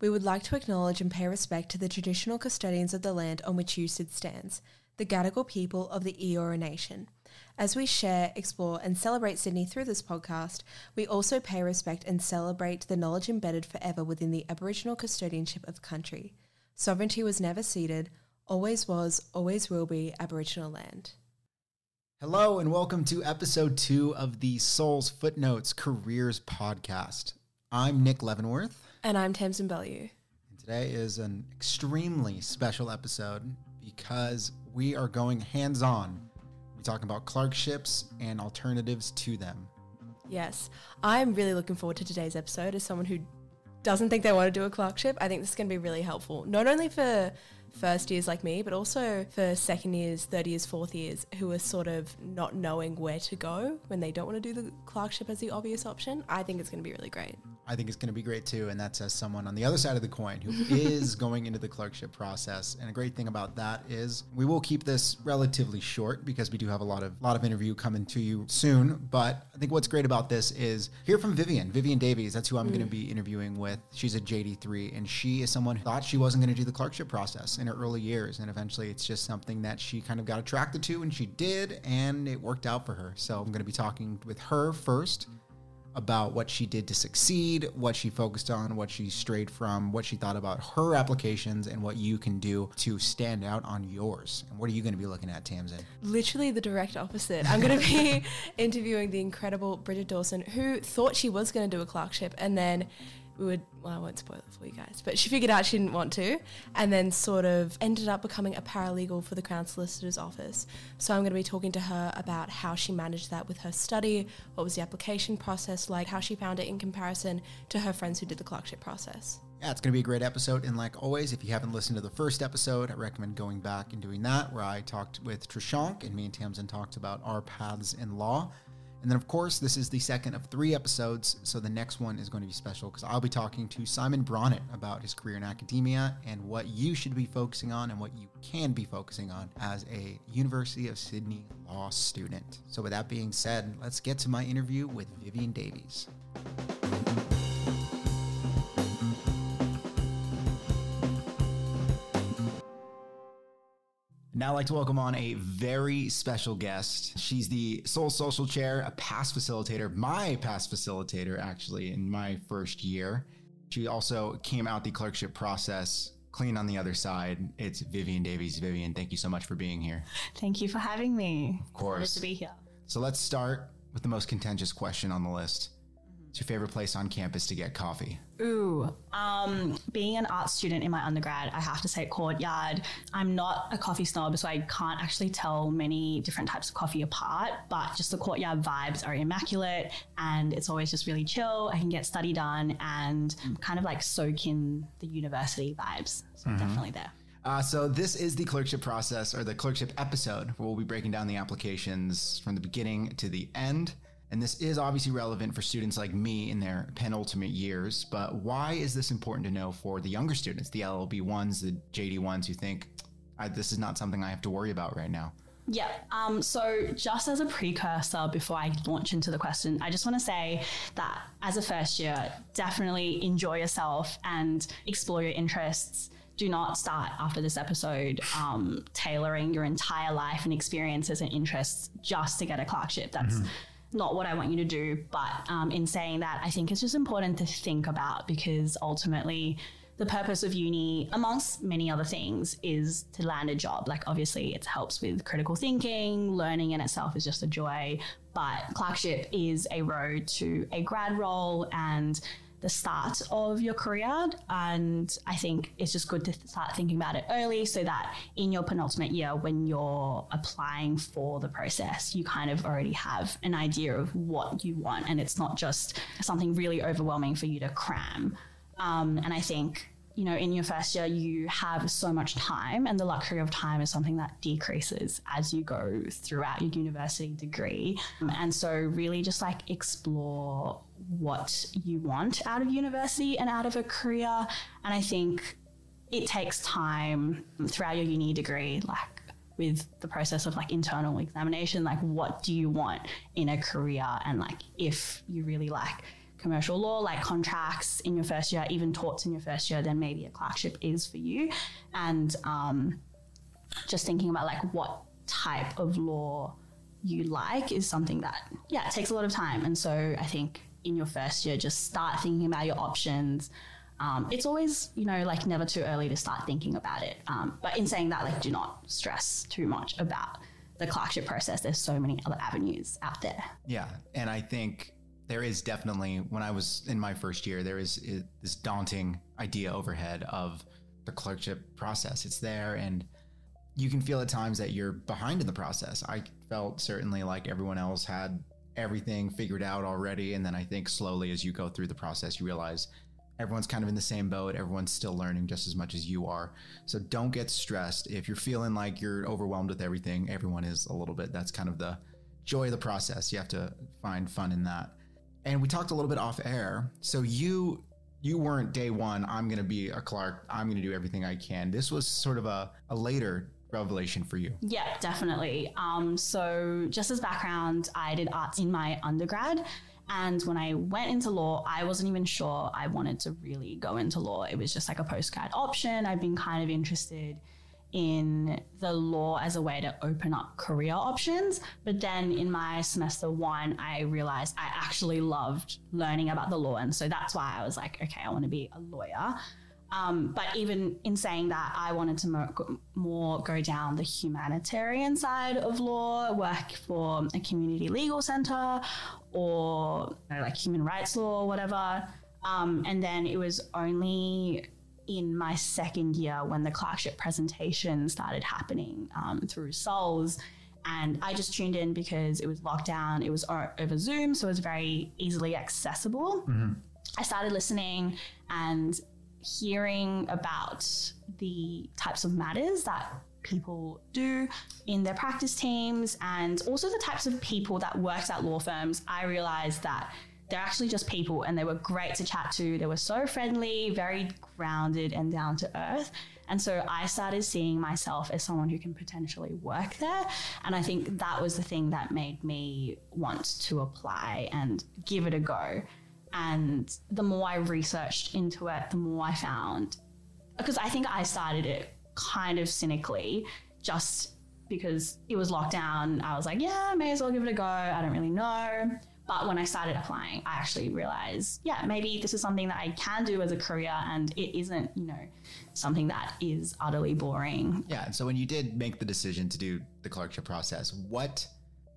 We would like to acknowledge and pay respect to the traditional custodians of the land on which USyd stands, the Gadigal people of the Eora Nation. As we share, explore, and celebrate Sydney through this podcast, we also pay respect and celebrate the knowledge embedded forever within the Aboriginal custodianship of the country. Sovereignty was never ceded, always was, always will be Aboriginal land. Hello, and welcome to episode two of the SULS Footnotes Careers Podcast. I'm Nick Leavenworth. And I'm Tamsin Bellew. And today is an extremely special episode because we are going hands on. We're talking about clerkships and alternatives to them. Yes, I'm really looking forward to today's episode as someone who doesn't think they want to do a clerkship. I think this is going to be really helpful, not only for first years like me, but also for second years, third years, fourth years who are sort of not knowing where to go when they don't want to do the clerkship as the obvious option. I think it's going to be really great. I think it's going to be great too. And that's as someone on the other side of the coin who is going into the clerkship process. And a great thing about that is we will keep this relatively short because we do have a lot of lot of interview coming to you soon. But I think what's great about this is hear from Vivian, Vivian Davies. That's who I'm mm. going to be interviewing with. She's a JD3 and she is someone who thought she wasn't going to do the clerkship process in her early years. And eventually it's just something that she kind of got attracted to and she did and it worked out for her. So I'm going to be talking with her first about what she did to succeed, what she focused on, what she strayed from, what she thought about her applications, and what you can do to stand out on yours. And what are you going to be looking at, Tamsin? Literally the direct opposite. I'm going to be interviewing the incredible Bridget Dawson, who thought she was going to do a clerkship and then we would well, I won't spoil it for you guys, but she figured out she didn't want to, and then sort of ended up becoming a paralegal for the Crown Solicitor's Office. So I'm going to be talking to her about how she managed that with her study, what was the application process like, how she found it in comparison to her friends who did the clerkship process. Yeah, it's going to be a great episode. And like always, if you haven't listened to the first episode, I recommend going back and doing that, where I talked with Trishank and me and Tamsin talked about our paths in law. And then, of course, this is the second of three episodes, so the next one is going to be special because I'll be talking to Simon Bronitt about his career in academia and what you should be focusing on and what you can be focusing on as a University of Sydney law student. So, with that being said, let's get to my interview with Vivian Davies. Now, I'd like to welcome on a very special guest. She's the SULS Social Chair, a past facilitator, my past facilitator, actually, in my first year. She also came out the clerkship process clean on the other side. It's Vivian Davies. Vivian, thank you so much for being here. Thank you for having me. Of course. It's to be here. So let's start with the most contentious question on the list. What's your favorite place on campus to get coffee? Ooh, um, being an art student in my undergrad, I have to say Courtyard. I'm not a coffee snob, so I can't actually tell many different types of coffee apart, but just the Courtyard vibes are immaculate and it's always just really chill. I can get study done and kind of like soak in the university vibes. So mm-hmm. definitely there. Uh, so this is the clerkship process or the clerkship episode where we'll be breaking down the applications from the beginning to the end. And this is obviously relevant for students like me in their penultimate years, but why is this important to know for the younger students, the LLB ones, the JD ones who think, this is not something I have to worry about right now? Yeah. Um, so, just as a precursor before I launch into the question, I just want to say that as a first year, definitely enjoy yourself and explore your interests. Do not start after this episode um, tailoring your entire life and experiences and interests just to get a clerkship. That's mm-hmm not what I want you to do. But um, in saying that, I think it's just important to think about because ultimately, the purpose of uni, amongst many other things, is to land a job. Like, obviously, it helps with critical thinking, learning in itself is just a joy. But clerkship is a road to a grad role and the start of your career. And I think it's just good to start thinking about it early so that in your penultimate year, when you're applying for the process, you kind of already have an idea of what you want. And it's not just something really overwhelming for you to cram. Um, and I think you know, in your first year, you have so much time, and the luxury of time is something that decreases as you go throughout your university degree. And so, really, just like explore what you want out of university and out of a career. And I think it takes time throughout your uni degree, like with the process of like internal examination, like what do you want in a career? And like if you really like commercial law, like contracts in your first year, even torts in your first year, then maybe a clerkship is for you. And um, just thinking about like what type of law you like is something that, yeah, it takes a lot of time. And so I think in your first year, just start thinking about your options. Um, it's always, you know, like never too early to start thinking about it. Um, but in saying that, like, do not stress too much about the clerkship process. There's so many other avenues out there. Yeah. And I think there is definitely, when I was in my first year, there is, is this daunting idea overhead of the clerkship process. It's there and you can feel at times that you're behind in the process. I felt certainly like everyone else had everything figured out already. And then I think slowly as you go through the process, you realize everyone's kind of in the same boat. Everyone's still learning just as much as you are. So don't get stressed. If you're feeling like you're overwhelmed with everything, everyone is a little bit. That's kind of the joy of the process. You have to find fun in that. And we talked a little bit off air. So you you weren't day one, I'm gonna be a clerk, I'm gonna do everything I can. This was sort of a, a later revelation for you? Yeah, definitely. Um, so, just as background, I did arts in my undergrad. And when I went into law, I wasn't even sure I wanted to really go into law. It was just like a postgrad option. I've been kind of interested in the law as a way to open up career options. But then in my semester one, I realized I actually loved learning about the law. And so that's why I was like, okay, I want to be a lawyer. Um, but even in saying that, I wanted to mo- more go down the humanitarian side of law, work for a community legal center or you know, like human rights law or whatever. Um, and then it was only in my second year when the clerkship presentation started happening um, through SULS. And I just tuned in because it was lockdown, it was over Zoom, so it was very easily accessible. Mm-hmm. I started listening and hearing about the types of matters that people do in their practice teams and also the types of people that works at law firms i realized that they're actually just people and they were great to chat to. They were so friendly very grounded and down to earth. And so i started seeing myself as someone who can potentially work there. And i think that was the thing that made me want to apply and give it a go and the more I researched into it, the more I found, because I think I started it kind of cynically, just because it was lockdown. I was like, yeah, may as well give it a go. I don't really know. But when I started applying, I actually realized, yeah, maybe this is something that I can do as a career and it isn't, you know, something that is utterly boring. Yeah. So when you did make the decision to do the clerkship process, what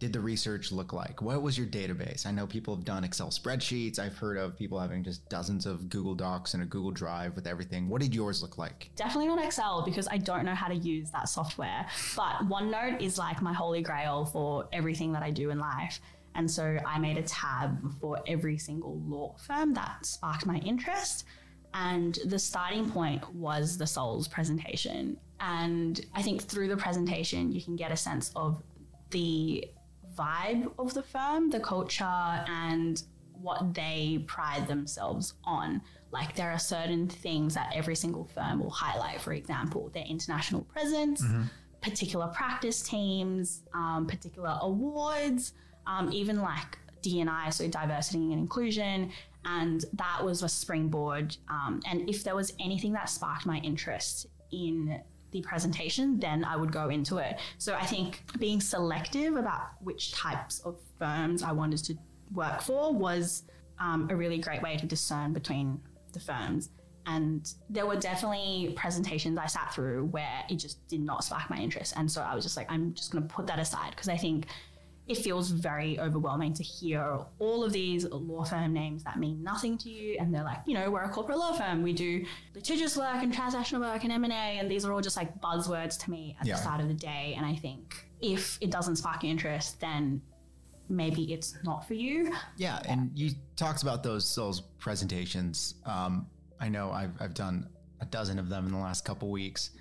did the research look like? What was your database? I know people have done Excel spreadsheets. I've heard of people having just dozens of Google Docs and a Google Drive with everything. What did yours look like? Definitely not Excel because I don't know how to use that software. But OneNote is like my holy grail for everything that I do in life. And so I made a tab for every single law firm that sparked my interest. And the starting point was the SULS presentation. And I think through the presentation, you can get a sense of the vibe of the firm, the culture, and what they pride themselves on. Like there are certain things that every single firm will highlight. For example, their international presence, mm-hmm. particular practice teams, um, particular awards, um, even like D&I, so diversity and inclusion. And that was a springboard. Um, and if there was anything that sparked my interest in the presentation, then I would go into it. So I think being selective about which types of firms I wanted to work for was um, a really great way to discern between the firms. And there were definitely presentations I sat through where it just did not spark my interest. And so I was just like, I'm just going to put that aside because I think it feels very overwhelming to hear all of these law firm names that mean nothing to you. And they're like you know we're a corporate law firm. We do litigious work and transactional work and m&a and these are all just like buzzwords to me at yeah. the start of the day. And i think if it doesn't spark your interest then maybe it's not for you. Yeah. And you talked about those those presentations. Um, i know I've, I've done a dozen of them in the last couple weeks.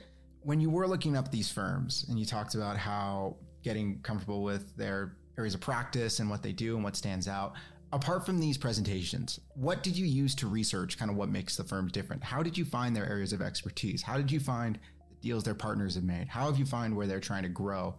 When you were looking up these firms and you talked about how getting comfortable with their areas of practice and what they do and what stands out. Apart from these presentations, what did you use to research kind of what makes the firms different? How did you find their areas of expertise? How did you find the deals their partners have made? How have you find where they're trying to grow?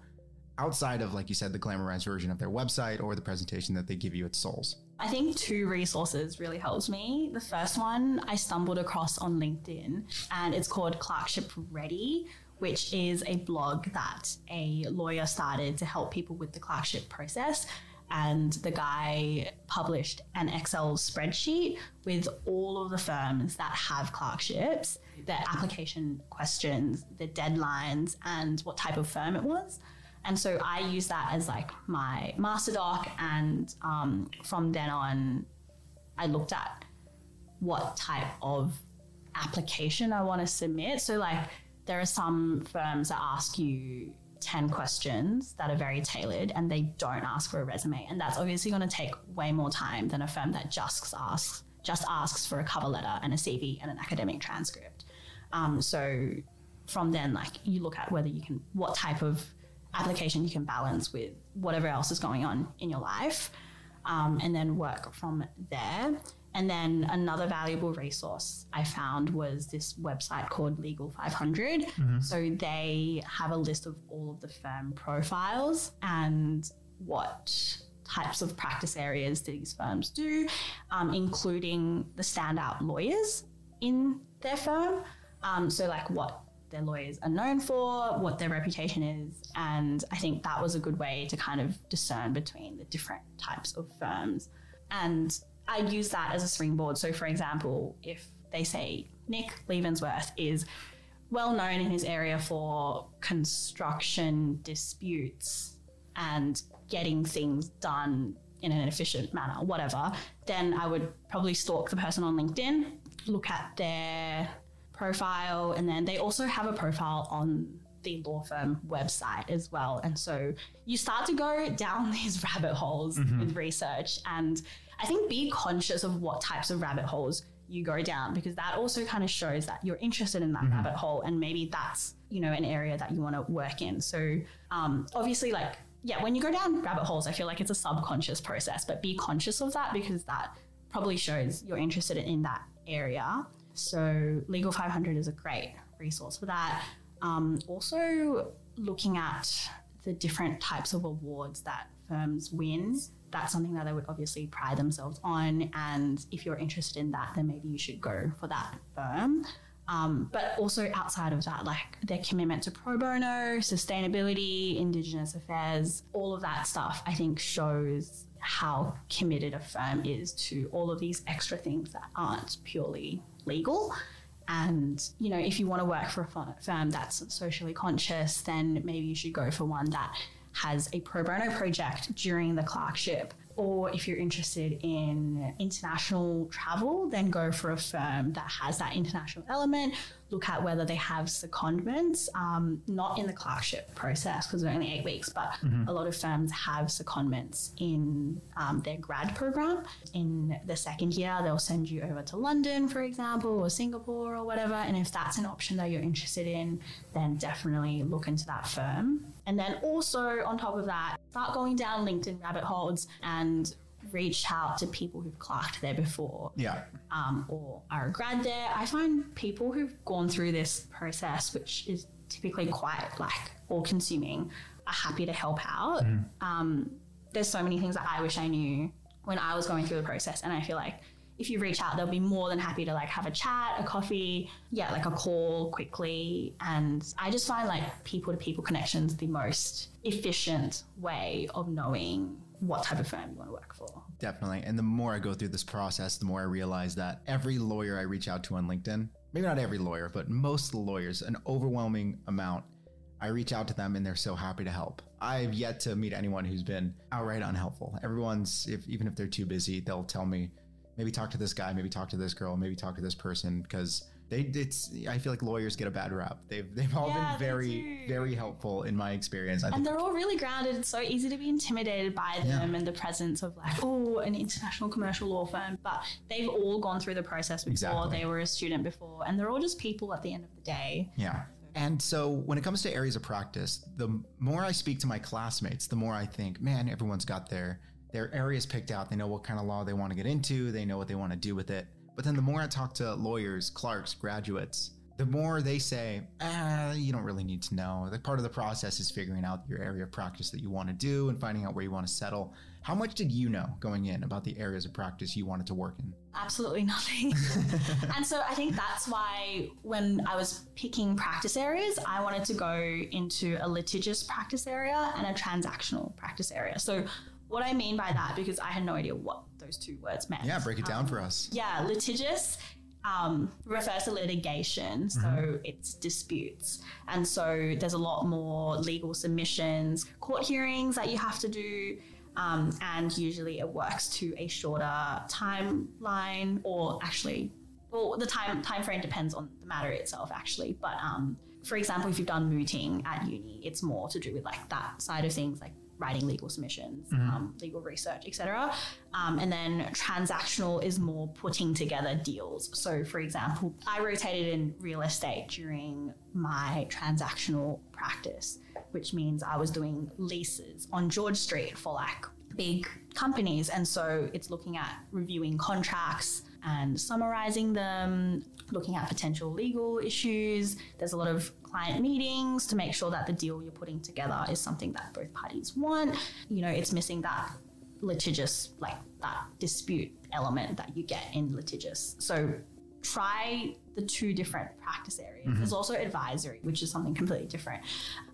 outside of, like you said, the glamorized version of their website or the presentation that they give you at SULS? I think two resources really helped me. The first one I stumbled across on LinkedIn and it's called Clerkship Ready, which is a blog that a lawyer started to help people with the clerkship process. And the guy published an Excel spreadsheet with all of the firms that have clerkships, their application questions, the deadlines, and what type of firm it was. And so I use that as like my master doc. And um, from then on, I looked at what type of application I want to submit. So, like, there are some firms that ask you 10 questions that are very tailored and they don't ask for a resume. And that's obviously going to take way more time than a firm that just asks just asks for a cover letter and a CV and an academic transcript. Um, so from then, like you look at whether you can, what type of application you can balance with whatever else is going on in your life, um, and then work from there. And then another valuable resource I found was this website called Legal 500. Mm-hmm. So they have a list of all of the firm profiles and what types of practice areas these firms do, um, including the standout lawyers in their firm. Um, so, like what their lawyers are known for, what their reputation is. And I think that was a good way to kind of discern between the different types of firms. And I use that as a springboard. So, for example, if they say Nick Leavensworth is well known in his area for construction disputes and getting things done in an efficient manner, whatever, then I would probably stalk the person on LinkedIn, look at their profile, and then they also have a profile on the law firm website as well. And so you start to go down these rabbit holes mm-hmm. with research. And I think be conscious of what types of rabbit holes you go down because that also kind of shows that you're interested in that mm-hmm. rabbit hole and maybe that's you know an area that you want to work in so um, obviously like yeah when you go down rabbit holes i feel like it's a subconscious process but be conscious of that because that probably shows you're interested in that area so Legal 500 is a great resource for that. Um, also, looking at the different types of awards that firms win. That's something that they would obviously pride themselves on. And if you're interested in that, then maybe you should go for that firm. Um, but also outside of that, like their commitment to pro bono, sustainability, Indigenous affairs, all of that stuff, I think shows how committed a firm is to all of these extra things that aren't purely legal. And, you know, if you want to work for a firm that's socially conscious, then maybe you should go for one that has a pro bono project during the clerkship or if you're interested in international travel, then go for a firm that has that international element. Look at whether they have secondments, um, not in the clerkship process because they're only eight weeks, but mm-hmm. a lot of firms have secondments in um, their grad program. In the second year, they'll send you over to London, for example, or Singapore or whatever. And if that's an option that you're interested in, then definitely look into that firm. And then also on top of that, start going down LinkedIn rabbit holes and reach out to people who've clerked there before. Yeah. Um, or are a grad there. I find people who've gone through this process, which is typically quite like all consuming, are happy to help out. Mm. Um, there's so many things that I wish I knew when I was going through the process. And I feel like if you reach out, they'll be more than happy to like have a chat, a coffee, yeah, like a call quickly. And I just find like people to people connections the most efficient way of knowing what type of firm you want to work for. Definitely. And the more I go through this process, the more I realize that every lawyer I reach out to on LinkedIn, maybe not every lawyer, but most lawyers, an overwhelming amount, I reach out to them and they're so happy to help. I've yet to meet anyone who's been outright unhelpful. Everyone's, if even if they're too busy, they'll tell me, maybe talk to this guy, maybe talk to this girl, maybe talk to this person because they it's I feel like lawyers get a bad rap. They've they've all yeah, been very very helpful in my experience. I and they're all really grounded. It's so easy to be intimidated by them yeah. and the presence of like oh an international commercial law firm, but they've all gone through the process before. Exactly. They were a student before, and they're all just people at the end of the day. Yeah. And so when it comes to areas of practice, the more I speak to my classmates, the more I think, man, everyone's got their their areas picked out. They know what kind of law they want to get into. They know what they want to do with it. But then the more I talk to lawyers, clerks, graduates, the more they say, ah, you don't really need to know. The part of the process is figuring out your area of practice that you want to do and finding out where you want to settle. How much did you know going in about the areas of practice you wanted to work in? Absolutely nothing. and so I think that's why when I was picking practice areas, I wanted to go into a litigious practice area and a transactional practice area. So what I mean by that, because I had no idea what those two words meant. Yeah, break it down um, for us. Yeah, litigious um, refers to litigation, so mm-hmm. it's disputes. And so there's a lot more legal submissions, court hearings that you have to do. Um, and usually it works to a shorter timeline, or actually, well, the time time frame depends on the matter itself, actually. But um, for example, if you've done mooting at uni, it's more to do with like that side of things, like writing legal submissions, mm-hmm. um, legal research, etc. Um, and then transactional is more putting together deals. So, for example, I rotated in real estate during my transactional practice, which means I was doing leases on George Street for like big companies. And so it's looking at reviewing contracts and summarizing them, looking at potential legal issues. There's a lot of client meetings to make sure that the deal you're putting together is something that both parties want. You know, it's missing that litigious, like that dispute element that you get in litigious. So try the two different practice areas. Mm-hmm. There's also advisory, which is something completely different.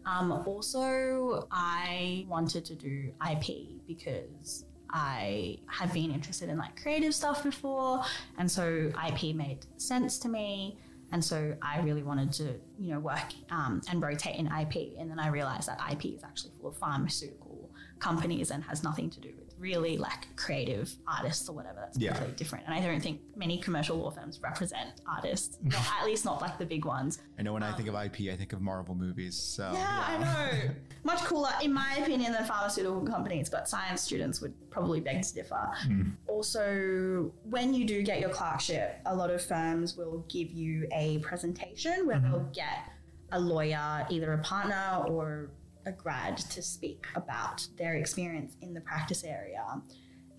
Um, also, I wanted to do IP because I had been interested in like creative stuff before, and so IP made sense to me. And so I really wanted to, you know, work um, and rotate in IP. And then I realized that IP is actually full of pharmaceutical companies and has nothing to do with really like creative artists or whatever. That's yeah. completely different. And I don't think many commercial law firms represent artists, not, at least not like the big ones. I know when um, I think of IP, I think of Marvel movies. So yeah, yeah. I know. Much cooler, in my opinion, than pharmaceutical companies, but science students would probably beg to differ. Mm. Also, when you do get your clerkship, a lot of firms will give you a presentation where mm-hmm. they'll get a lawyer, either a partner or a grad to speak about their experience in the practice area.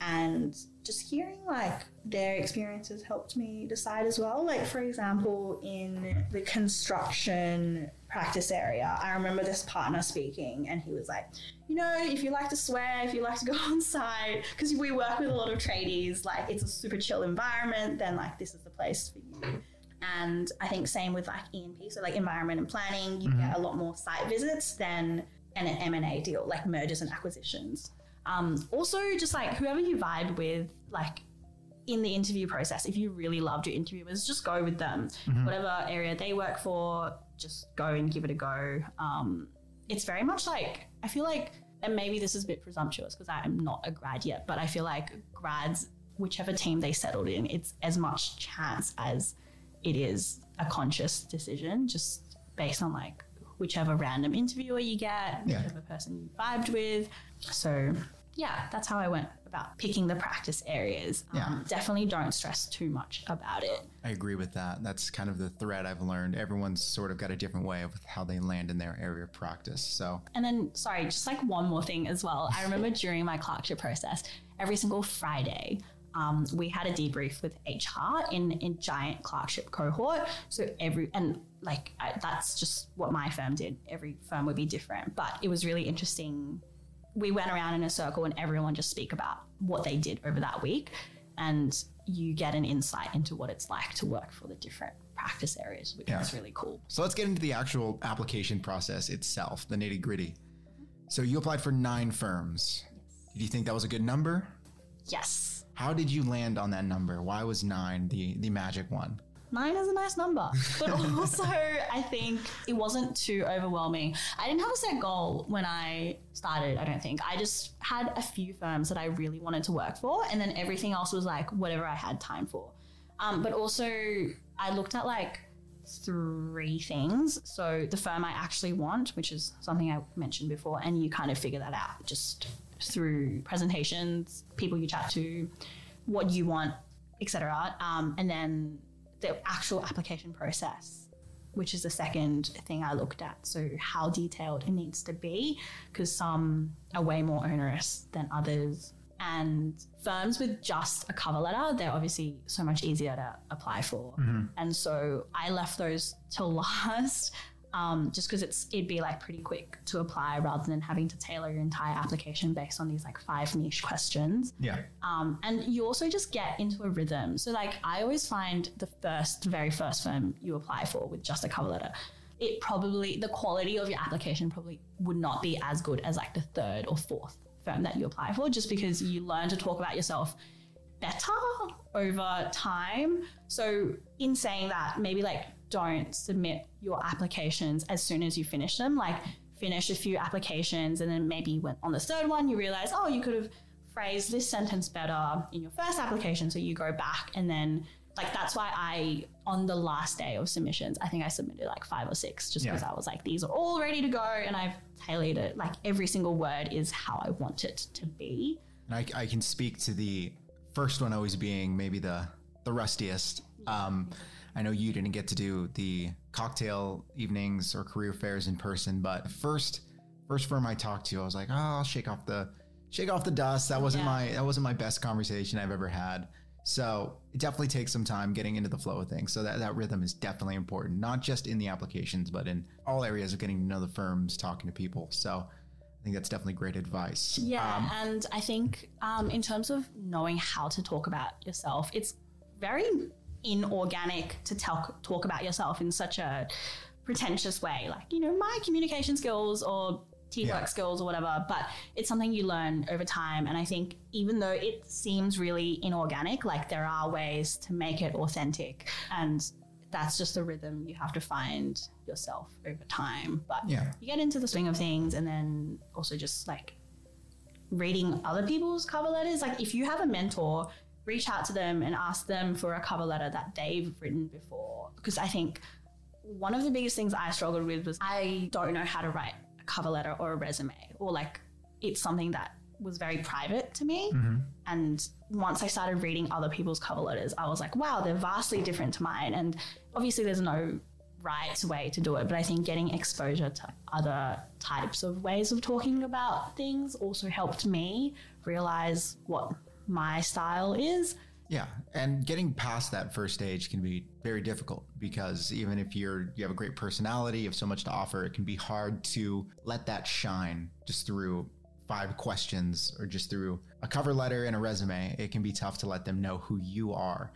And just hearing like their experiences helped me decide as well. Like, for example, in the construction practice area, I remember this partner speaking, and he was like, You know, if you like to swear, if you like to go on site, because we work with a lot of tradies, like, it's a super chill environment, then like, this is the place for you. And I think same with like E&P, so like environment and planning, you mm-hmm. get a lot more site visits than an M&A deal, like mergers and acquisitions. Um, also, just like whoever you vibe with, like in the interview process, if you really loved your interviewers, just go with them. Mm-hmm. Whatever area they work for, just go and give it a go. Um, it's very much like, I feel like, and maybe this is a bit presumptuous because I'm not a grad yet, but I feel like grads, whichever team they settled in, it's as much chance as it is a conscious decision, just based on like whichever random interviewer you get, yeah. whichever person you vibed with. So yeah, that's how I went about picking the practice areas. Um, yeah. Definitely don't stress too much about it. I agree with that. That's kind of the thread I've learned. Everyone's sort of got a different way of how they land in their area of practice. So, and then, sorry, just like one more thing as well. I remember during my clerkship process, every single Friday, um, we had a debrief with HR in a giant clerkship cohort. So every and like I, that's just what my firm did. Every firm would be different, but it was really interesting. We went around in a circle and everyone just speak about what they did over that week, and you get an insight into what it's like to work for the different practice areas, which yeah. is really cool. So let's get into the actual application process itself, the nitty gritty. So you applied for nine firms. Yes. Did you think that was a good number? Yes. How did you land on that number? Why was nine the the magic one? Nine is a nice number, but also I think it wasn't too overwhelming. I didn't have a set goal when I started. I don't think I just had a few firms that I really wanted to work for, and then everything else was like whatever I had time for. Um, but also I looked at like three things. So the firm I actually want, which is something I mentioned before, and you kind of figure that out just through presentations, people you chat to, what you want, etc. Um, and then the actual application process, which is the second thing I looked at. So how detailed it needs to be, because some are way more onerous than others. And firms with just a cover letter, they're obviously so much easier to apply for. And so I left those to last. Um, just because it's it'd be like pretty quick to apply rather than having to tailor your entire application based on these like five niche questions. Yeah. Um, and you also just get into a rhythm. So, like, I always find the first, very first firm you apply for with just a cover letter, it probably, the quality of your application probably would not be as good as like the third or fourth firm that you apply for, just because you learn to talk about yourself better over time. So, in saying that, maybe like don't submit your applications as soon as you finish them. Like, finish a few applications, and then maybe when on the third one, you realize, oh, you could have phrased this sentence better in your first application. So, you go back and then like that's why I on the last day of submissions, I think I submitted like five or six just Yeah. because I was like, these are all ready to go and I've tailored it. Like every single word is how I want it to be. And I, I can speak to the first one always being maybe the the rustiest. Um, I know you didn't get to do the cocktail evenings or career fairs in person, but first first firm I talked to, I was like, oh, I'll shake off the shake off the dust. That wasn't Yeah. my that wasn't my best conversation I've ever had. So it definitely takes some time getting into the flow of things. So that, that rhythm is definitely important, not just in the applications, but in all areas of getting to know the firms, talking to people. So I think that's definitely great advice. Yeah, Um, and I think um, in terms of knowing how to talk about yourself, it's very inorganic to tell, talk about yourself in such a pretentious way, like you know my communication skills or teamwork Yeah. skills or whatever. But it's something you learn over time, and I think even though it seems really inorganic, like there are ways to make it authentic, and that's just a rhythm you have to find yourself over time. But Yeah. you get into the swing of things, and then also just like reading other people's cover letters. Like if you have a mentor, reach out to them and ask them for a cover letter that they've written before. Because I think one of the biggest things I struggled with was I don't know how to write a cover letter or a resume, or like it's something that was very private to me. Mm-hmm. And once I started reading other people's cover letters, I was like, wow, they're vastly different to mine. And obviously, there's no right way to do it, but I think getting exposure to other types of ways of talking about things also helped me realize what my style is. Yeah, and getting past that first stage can be very difficult because even if you're you have a great personality, you have so much to offer, it can be hard to let that shine just through five questions or just through a cover letter and a resume. It can be tough to let them know who you are.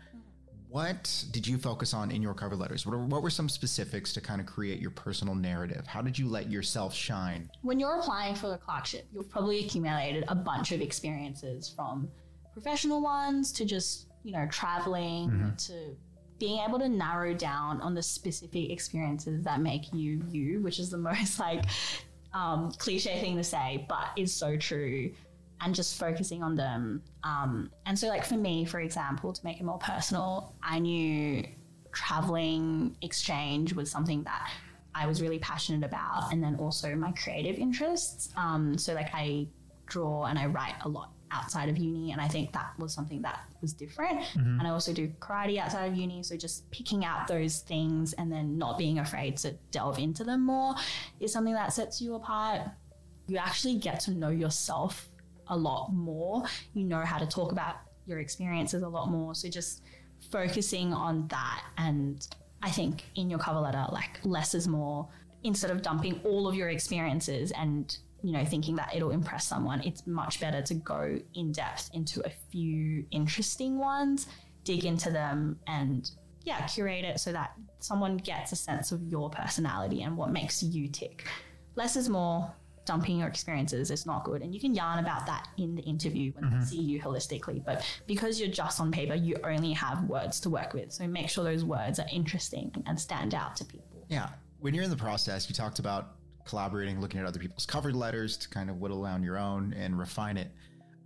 What did you focus on in your cover letters? What, are, what were some specifics to kind of create your personal narrative? How did you let yourself shine? when you're applying for the clerkship, you've probably accumulated a bunch of experiences from professional ones to just, you know, traveling to being able to narrow down on the specific experiences that make you you, which is the most like um, cliche thing to say, but is so true. And just focusing on them. Um, and so, like for me, for example, to make it more personal, I knew traveling exchange was something that I was really passionate about, and then also my creative interests. Um, so, like, I draw and I write a lot outside of uni, and I think that was something that was different. Mm-hmm. And I also do karate outside of uni, so just picking out those things and then not being afraid to delve into them more is something that sets you apart. You actually get to know yourself a lot more. You know how to talk about your experiences a lot more. So just focusing on that and I think in your cover letter, like less is more. Instead of dumping all of your experiences and you know thinking that it'll impress someone, it's much better to go in depth into a few interesting ones, dig into them, and yeah, curate it so that someone gets a sense of your personality and what makes you tick. Less is more. Dumping your experiences is not good, and you can yarn about that in the interview when they mm-hmm. see you holistically. But because you're just on paper, you only have words to work with. So make sure those words are interesting and stand out to people. Yeah. When you're in the process, you talked about collaborating, looking at other people's covered letters to kind of whittle down your own and refine it.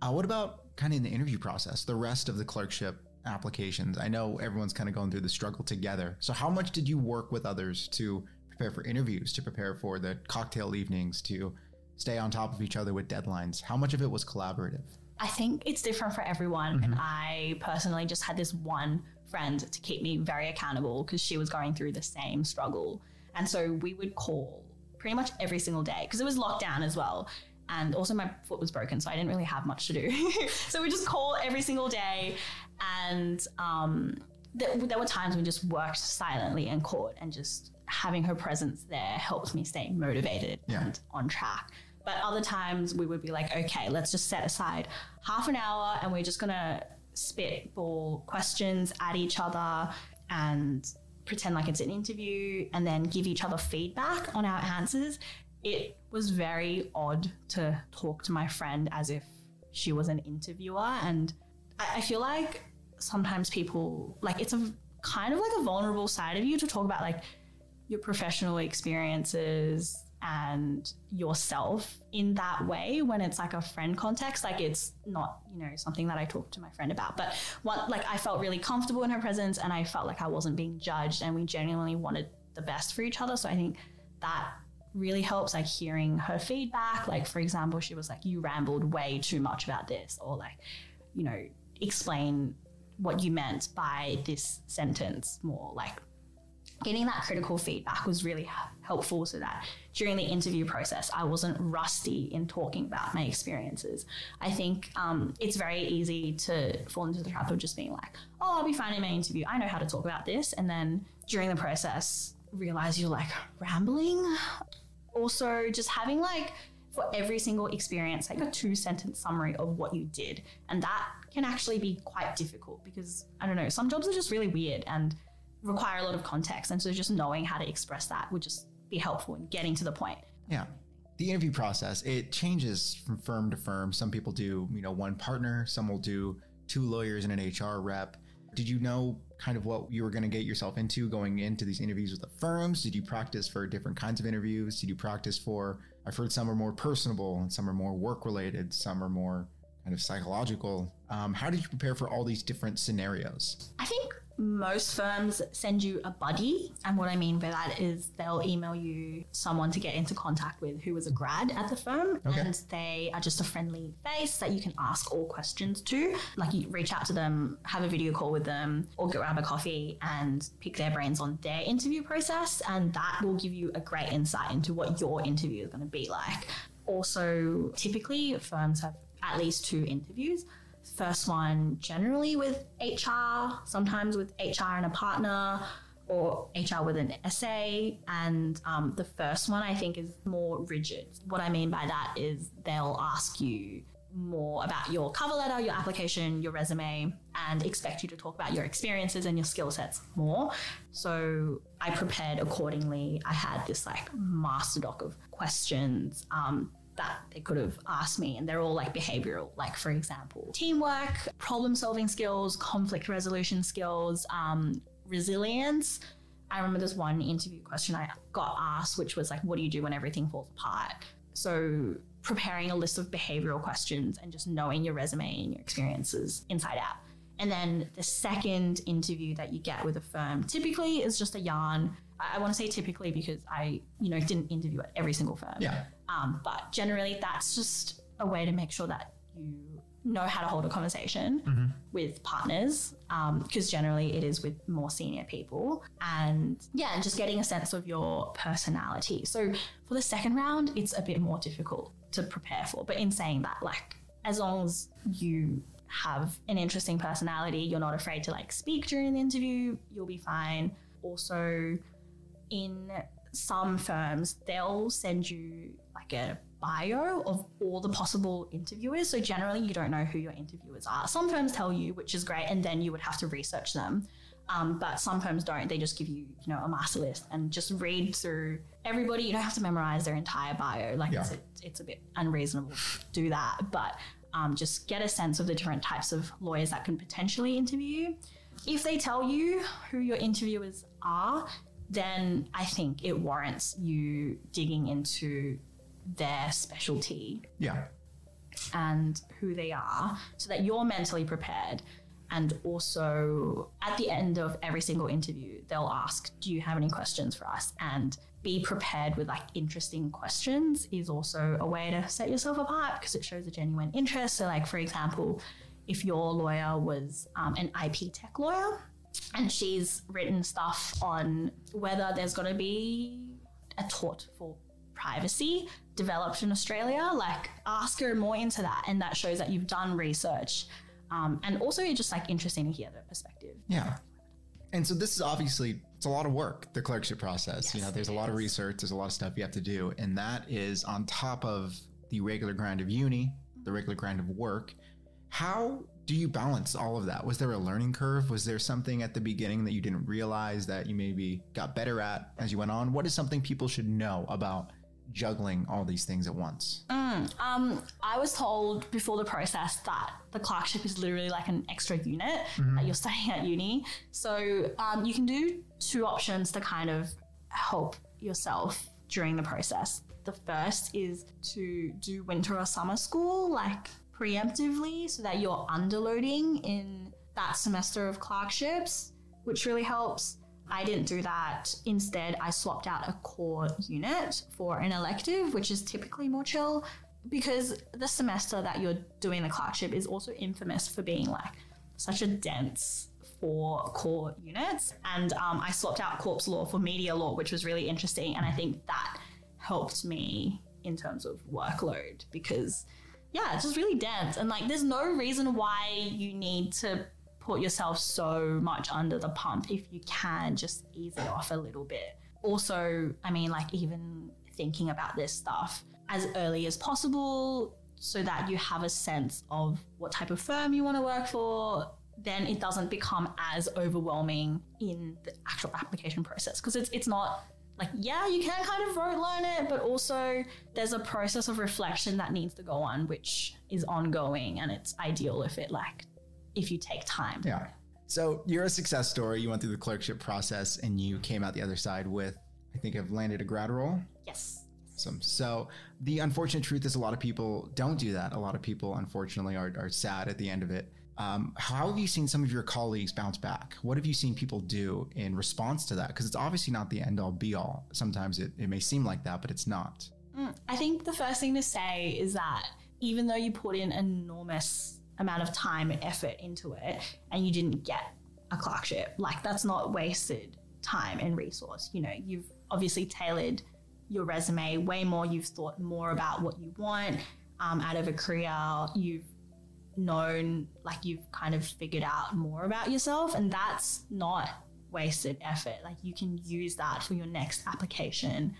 Uh, what about kind of in the interview process, the rest of the clerkship applications? I know everyone's kind of going through the struggle together. So, how much did you work with others to prepare for interviews, to prepare for the cocktail evenings, to stay on top of each other with deadlines? How much of it was collaborative? I think it's different for everyone. And I personally just had this one friend to keep me very accountable because she was going through the same struggle. And so we would call pretty much every single day because it was lockdown as well. and also my foot was broken, so I didn't really have much to do. so we just call every single day, and um, there, there were times we just worked silently in court, and just having her presence there helped me stay motivated Yeah. and on track. But other times we would be like, okay, let's just set aside half an hour, and we're just gonna spitball questions at each other and pretend like it's an interview and then give each other feedback on our answers. It was very odd to talk to my friend as if she was an interviewer. And I, feel like sometimes people, like, it's a kind of like a vulnerable side of you to talk about, like, your professional experiences and yourself in that way when it's like a friend context. Like it's not you know something that i talk to my friend about. But what like i felt really comfortable in her presence and i felt like i wasn't being judged and we genuinely wanted the best for each other. So i think that really helps like hearing her feedback. Like for example she was like you rambled way too much about this or like you know explain what you meant by this sentence more like getting that critical feedback was really helpful so that during the interview process i wasn't rusty in talking about my experiences. I think um, it's very easy to fall into the trap of just being like oh i'll be fine in my interview. I know how to talk about this. And then during the process realize you're like rambling. Also just having like for every single experience like a two sentence summary of what you did. And that can actually be quite difficult because i don't know some jobs are just really weird and require a lot of context and so just knowing how to express that would just be helpful in getting to the point Yeah. The interview process, it changes from firm to firm. Some people do, you know, one partner, some will do two lawyers and an HR rep. Did you know kind of what you were going to get yourself into going into these interviews with the firms? Did you practice for different kinds of interviews? Did you practice for, I've heard some are more personable and some are more work related, some are more kind of psychological. Um, how did you prepare for all these different scenarios? I think most firms send you a buddy. And what I mean by that is they'll email you someone to get into contact with who was a grad at the firm. Okay. And they are just a friendly face that you can ask all questions to. Like you reach out to them, have a video call with them, or grab a coffee and pick their brains on their interview process. And that will give you a great insight into what your interview is going to be like. Also, typically firms have at least two interviews first one generally with HR, sometimes with HR and a partner, or HR with an essay. And um, the first one I think is more rigid. What I mean by that is they'll ask you more about your cover letter, your application, your resume, and expect you to talk about your experiences and your skill sets more. So I prepared accordingly. I had this like master doc of questions. Um, that they could have asked me, and they're all like behavioral, like for example, teamwork, problem solving skills, conflict resolution skills, um, resilience. I remember this one interview question I got asked, which was like, What do you do when everything falls apart? So, preparing a list of behavioral questions and just knowing your resume and your experiences inside out. And then the second interview that you get with a firm typically is just a yarn. I, I want to say typically because I, you know, didn't interview at every single firm. Yeah. Um, but generally, that's just a way to make sure that you know how to hold a conversation with partners, because generally it is with more senior people. And yeah, and just getting a sense of your personality. So for the second round, it's a bit more difficult to prepare for. But in saying that, like, as long as you have an interesting personality, you're not afraid to like speak during the interview, you'll be fine. Also, in some firms, they'll send you like a bio of all the possible interviewers. So generally, you don't know who your interviewers are. Some firms tell you, which is great, and then you would have to research them. Um, but some firms don't. They just give you, you know, a master list and just read through everybody. You don't have to memorize their entire bio. Like Yeah. it's, a, it's a bit unreasonable to do that. But um, just get a sense of the different types of lawyers that can potentially interview you. If they tell you who your interviewers are, then I think it warrants you digging into their specialty Yeah. and who they are so that you're mentally prepared. And also, at the end of every single interview, they'll ask, Do you have any questions for us? And be prepared with like interesting questions is also a way to set yourself apart because it shows a genuine interest. So, like, for example, if your lawyer was um, an IP tech lawyer and she's written stuff on whether there's going to be a tort for privacy developed in Australia. Like, ask her more into that. And that shows that you've done research. Um, and also, it's just like interesting to hear the perspective. Yeah. And so this is obviously it's a lot of work, the clerkship process. you know, there's a lot of research, there's a lot of stuff you have to do, and that is on top of the regular grind of uni, the regular grind of work. How do you balance all of that? Was there a learning curve? Was there something at the beginning that you didn't realize that you maybe got better at as you went on? What is something people should know about juggling all these things at once? Um, I was told before the process that the clerkship is literally like an extra unit that you're studying at uni. So um, you can do two options to kind of help yourself during the process. The first is to do winter or summer school, like preemptively, so that you're underloading in that semester of clerkships, which really helps. I didn't do that. Instead, I swapped out a core unit for an elective, which is typically more chill because the semester that you're doing the clerkship is also infamous for being like such a dense four core units. And um, I swapped out corps law for media law, which was really interesting. And I think that helped me in terms of workload because, yeah, it's just really dense. And like, there's no reason why you need to put yourself so much under the pump if you can just ease it off a little bit. Also, I mean, like, even thinking about this stuff as early as possible so that you have a sense of what type of firm you want to work for then it doesn't become as overwhelming in the actual application process because it's it's not like yeah you can kind of rote learn it but also there's a process of reflection that needs to go on which is ongoing and it's ideal if it like if you take time Yeah. So you're a success story. You went through the clerkship process and you came out the other side with, I think, I've landed a grad role. yes Awesome. So the unfortunate truth is a lot of people don't do that. A lot of people, unfortunately, are, are sad at the end of it. Um, how have you seen some of your colleagues bounce back? What have you seen people do in response to that? Because it's obviously not the end all be all. Sometimes it, it may seem like that, but it's not. I think the first thing to say is that even though you put in enormous amount of time and effort into it and you didn't get a clerkship, like that's not wasted time and resource. You know, you've obviously tailored your resume way more. You've thought more about what you want um, out of a career. You've known, like you've kind of figured out more about yourself, and that's not wasted effort. Like you can use that for your next application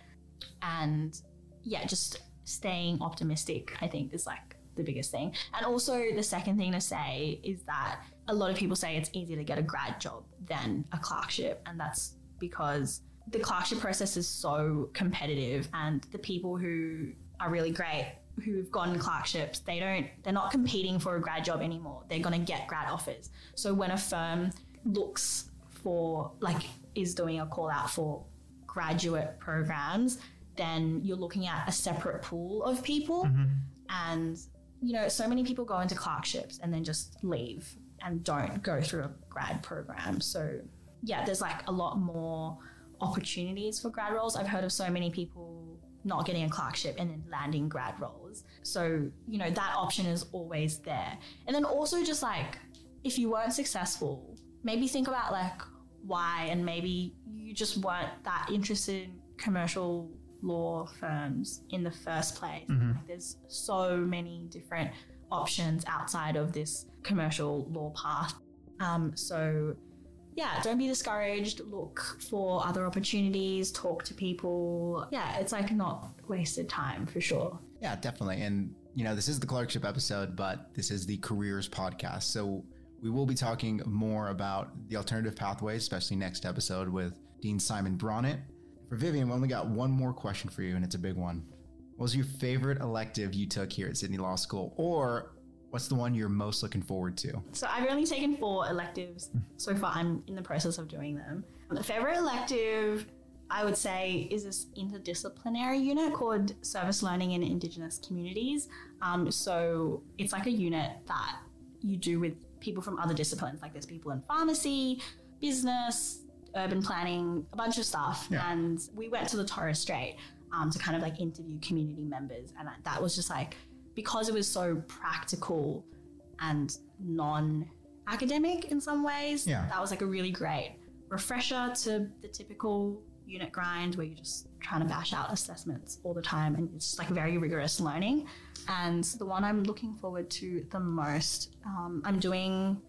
and yeah, just staying optimistic, I think, is like the biggest thing. And also, the second thing to say is that a lot of people say it's easier to get a grad job than a clerkship, and that's because the clerkship process is so competitive, and the people who are really great who've gone clerkships they don't they're not competing for a grad job anymore. They're going to get grad offers. So when a firm looks for like is doing a call out for graduate programs then you're looking at a separate pool of people. Mm-hmm. And you know so many people go into clerkships and then just leave and don't go through a grad program. So yeah there's like a lot more opportunities for grad roles. I've heard of so many people not getting a clerkship and then landing grad roles. So you know that option is always there. And then also just like if you weren't successful maybe think about like why and maybe you just weren't that interested in commercial law firms in the first place. Like, there's so many different options outside of this commercial law path. Um, so, yeah, don't be discouraged. Look for other opportunities, talk to people. Yeah, it's like not wasted time for sure. Yeah, definitely. And, you know, this is the clerkship episode, but this is the careers podcast. So we will be talking more about the alternative pathways, especially next episode with Dean Simon Bronitt. For Vivian, we only got one more question for you, and it's a big one. What was your favorite elective you took here at Sydney Law School? Or what's the one you're most looking forward to? So I've only taken four electives so far. I'm in the process of doing them. The favorite elective, I would say, is this interdisciplinary unit called Service Learning in Indigenous Communities. Um, so it's like a unit that you do with people from other disciplines. Like there's people in pharmacy, business, urban planning, a bunch of stuff. Yeah. And we went to the Torres Strait um, to kind of like interview community members. And that was just like, because it was so practical and non academic in some ways, Yeah. that was like a really great refresher to the typical unit grind where you're just trying to bash out assessments all the time and it's just like very rigorous learning. And the one I'm looking forward to the most, um, I'm doing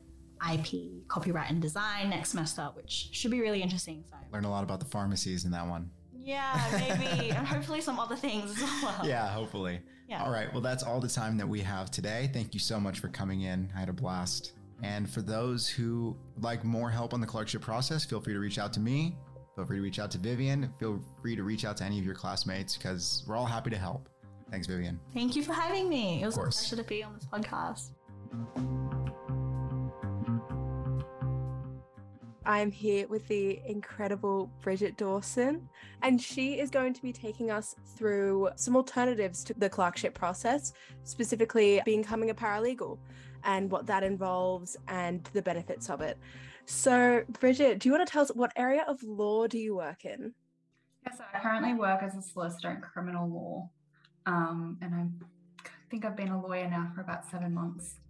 IP, copyright and design next semester, which should be really interesting. So Learn a lot about the pharmacies in that one. yeah, maybe, and hopefully some other things as well. Yeah, hopefully. Yeah. All right. Well, that's all the time that we have today. Thank you so much for coming in. I had a blast. And for those who would like more help on the clerkship process, feel free to reach out to me. Feel free to reach out to Vivian. Feel free to reach out to any of your classmates because we're all happy to help. Thanks, Vivian. Thank you for having me. It was a pleasure to be on this podcast. I'm here with the incredible Bridget Dawson, and she is going to be taking us through some alternatives to the clerkship process, specifically becoming a paralegal and what that involves and the benefits of it. So, Bridget, do you want to tell us what area of law do you work in? Yes, I currently work as a solicitor in criminal law, um, and I'm, I think I've been a lawyer now for about seven months.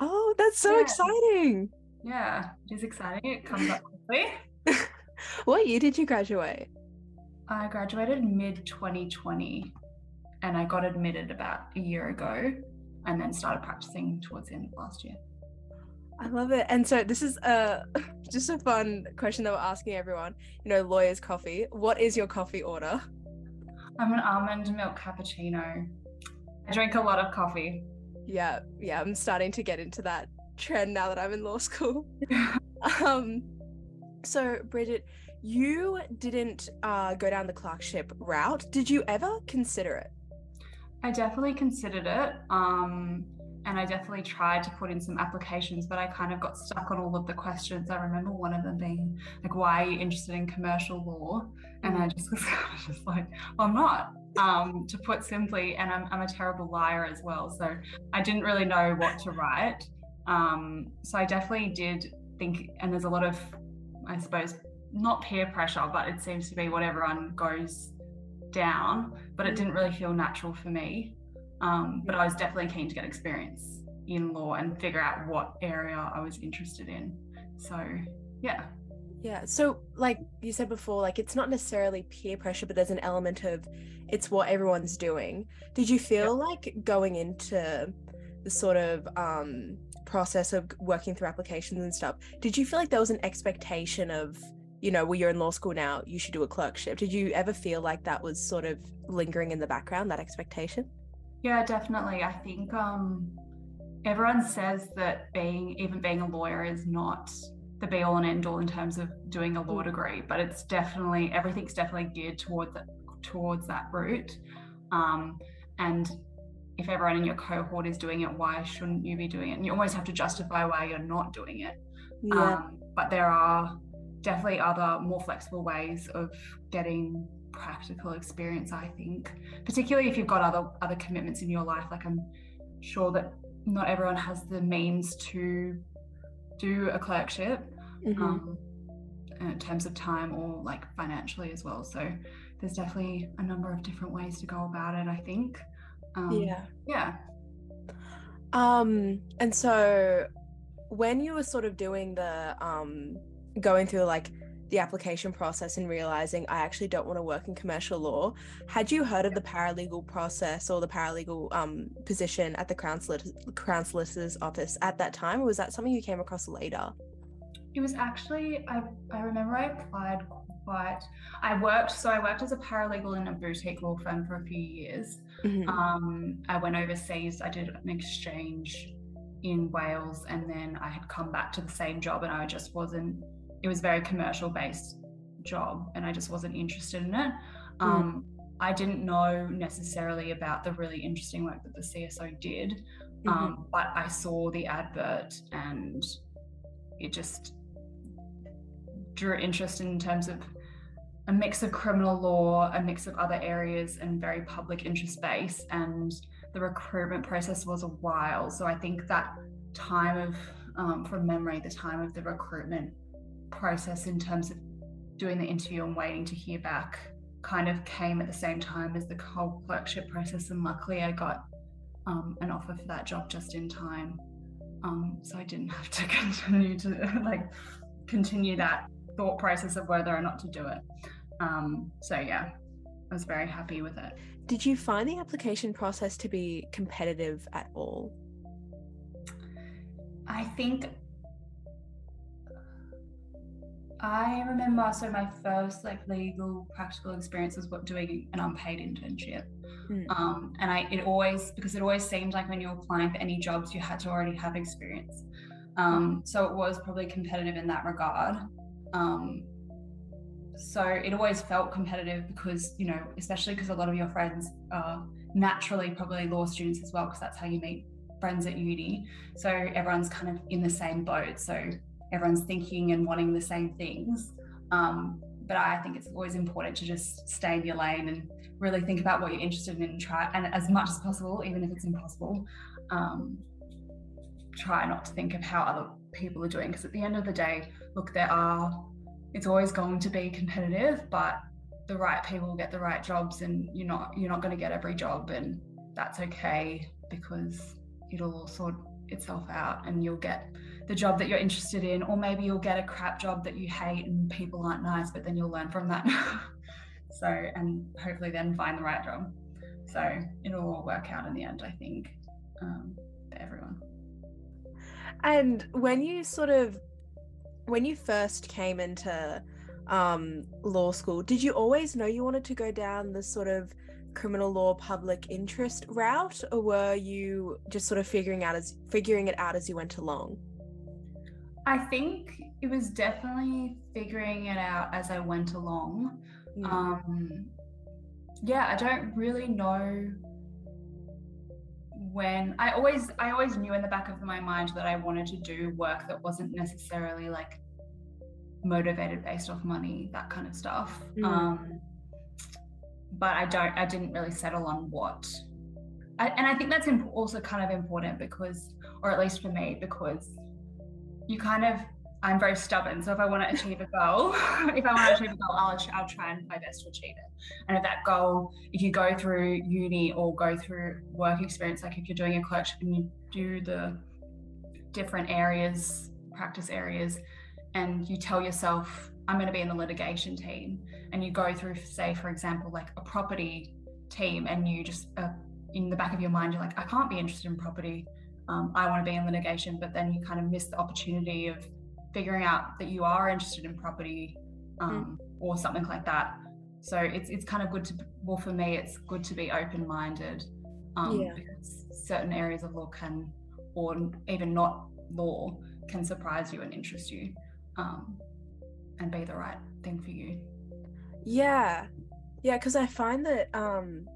Oh, that's so Yeah. exciting. Yeah, it is exciting. It comes up quickly. what year did you graduate? I graduated mid 2020, and I got admitted about a year ago, and then started practicing towards the end of last year. I love it. And so this is a just a fun question that we're asking everyone. You know, lawyers coffee. What is your coffee order? I'm an almond milk cappuccino. I drink a lot of coffee. Yeah, yeah, I'm starting to get into that trend now that I'm in law school. um so Bridget, you didn't uh go down the clerkship route. Did you ever consider it? I definitely considered it. Um, and I definitely tried to put in some applications, but I kind of got stuck on all of the questions. I remember one of them being like, "Why are you interested in commercial law?" And I just was kind of just like, well, "I'm not." Um, to put simply, and I'm, I'm a terrible liar as well, so I didn't really know what to write. Um, so I definitely did think, and there's a lot of, I suppose, not peer pressure, but it seems to be what everyone goes down. But it didn't really feel natural for me. Um, but I was definitely keen to get experience in law and figure out what area I was interested in. So, yeah. Yeah. So like you said before, like it's not necessarily peer pressure, but there's an element of it's what everyone's doing. Did you feel like going into the sort of um process of working through applications and stuff, did you feel like there was an expectation of, you know, well, you're in law school now, you should do a clerkship? Did you ever feel like that was sort of lingering in the background, that expectation? Yeah, definitely. I think um, everyone says that being, even being a lawyer, is not the be all and end all in terms of doing a law degree, but it's definitely, everything's definitely geared towards that, towards that route. Um, and if everyone in your cohort is doing it, why shouldn't you be doing it? And you almost have to justify why you're not doing it. Um, but there are definitely other more flexible ways of getting practical experience, I think, particularly if you've got other other commitments in your life. Like I'm sure that not everyone has the means to do a clerkship Mhm. um, in terms of time or like financially as well. So there's definitely a number of different ways to go about it. I think. Um, yeah. Yeah. Um, and so when you were sort of doing the um going through like the application process and realizing I actually don't want to work in commercial law, had you heard of the paralegal process or the paralegal um position at the Crown, Solic- Crown Solicitor's office at that time, or was that something you came across later? It was actually I I remember I applied quite I worked so I worked as a paralegal in a boutique law firm for a few years. Mhm. Um, I went overseas. I did an exchange in Wales, and then I had come back to the same job, and I just wasn't. It was a very commercial based job, and I just wasn't interested in it. Um, I didn't know necessarily about the really interesting work that the CSO did, um, but I saw the advert, and it just drew interest in terms of a mix of criminal law, a mix of other areas, and very public interest base. And the recruitment process was a while. So I think that time of, um, from memory, the time of the recruitment process in terms of doing the interview and waiting to hear back kind of came at the same time as the whole clerkship process. And luckily, I got um, an offer for that job just in time. Um, so I didn't have to continue to like continue that thought process of whether or not to do it. Um, so yeah, I was very happy with it. Did you find the application process to be competitive at all? I think I remember so my first like legal practical experience was what doing an unpaid internship. Mm. Um, and I it always because it always seemed like when you're applying for any jobs you had to already have experience. Um, so it was probably competitive in that regard. Um, so it always felt competitive because you know especially because a lot of your friends are naturally probably law students as well because that's how you meet friends at uni. So everyone's kind of in the same boat. So everyone's thinking and wanting the same things. Um, but I think it's always important to just stay in your lane and really think about what you're interested in and try, and as much as possible, even if it's impossible, um, try not to think of how other people are doing. Because at the end of the day, look, there are, it's always going to be competitive, but the right people get the right jobs, and you're not, you're not going to get every job, and that's okay because it'll sort itself out, and you'll get the job that you're interested in, or maybe you'll get a crap job that you hate and people aren't nice, but then you'll learn from that. so, and hopefully then find the right job. So it'll all work out in the end, I think, um, for everyone. And when you sort of, when you first came into um, law school, did you always know you wanted to go down the sort of criminal law public interest route, or were you just sort of figuring out as figuring it out as you went along? I think it was definitely figuring it out as I went along. Mm. Um, yeah, I don't really know when I always I always knew in the back of my mind that I wanted to do work that wasn't necessarily like motivated based off money, that kind of stuff. Mm. Um, but I don't I didn't really settle on what. I, and I think that's imp- also kind of important because, or at least for me, because you kind of I'm very stubborn. So if I want to achieve a goal, if I want to achieve a goal, I'll, I'll try and my best to achieve it. And if that goal, if you go through uni or go through work experience, like if you're doing a clerkship and you do the different areas, practice areas, and you tell yourself, I'm going to be in the litigation team, and you go through, say, for example, like a property team, and you just, uh, in the back of your mind, you're like, I can't be interested in property. Um, I want to be in litigation, but then you kind of miss the opportunity of figuring out that you are interested in property um, mm. or something like that. So it's it's kind of good to well for me it's good to be open minded um, yeah. because certain areas of law can or even not law can surprise you and interest you um, and be the right thing for you. Yeah, yeah, because I find that um,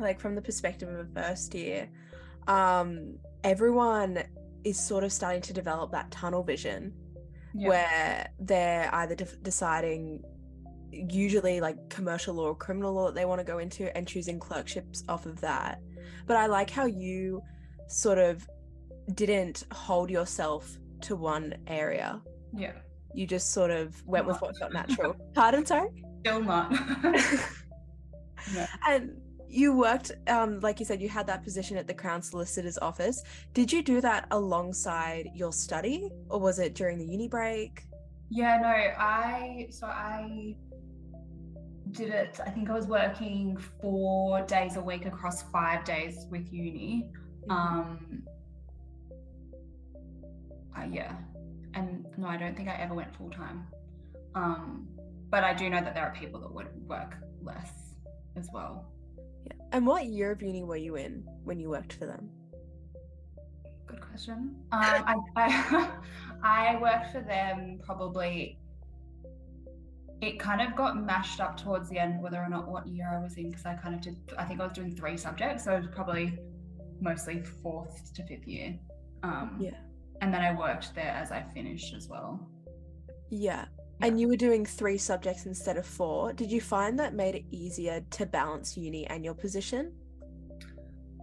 like from the perspective of a first year, um, everyone is sort of starting to develop that tunnel vision yeah. where they're either de- deciding usually like commercial law or criminal law that they want to go into and choosing clerkships off of that. But I like how you sort of didn't hold yourself to one area. Yeah. You just sort of went not. with what felt natural. Pardon, sorry? Still not. yeah. And you worked um, like you said you had that position at the crown solicitor's office did you do that alongside your study or was it during the uni break yeah no i so i did it i think i was working four days a week across five days with uni mm-hmm. um uh, yeah and no i don't think i ever went full time um but i do know that there are people that would work less as well. And what year of uni were you in when you worked for them? Good question. Um, I, I, I worked for them probably. It kind of got mashed up towards the end, whether or not what year I was in, because I kind of did. I think I was doing three subjects, so it was probably mostly fourth to fifth year. Um, yeah. And then I worked there as I finished as well. Yeah. And you were doing three subjects instead of four. Did you find that made it easier to balance uni and your position?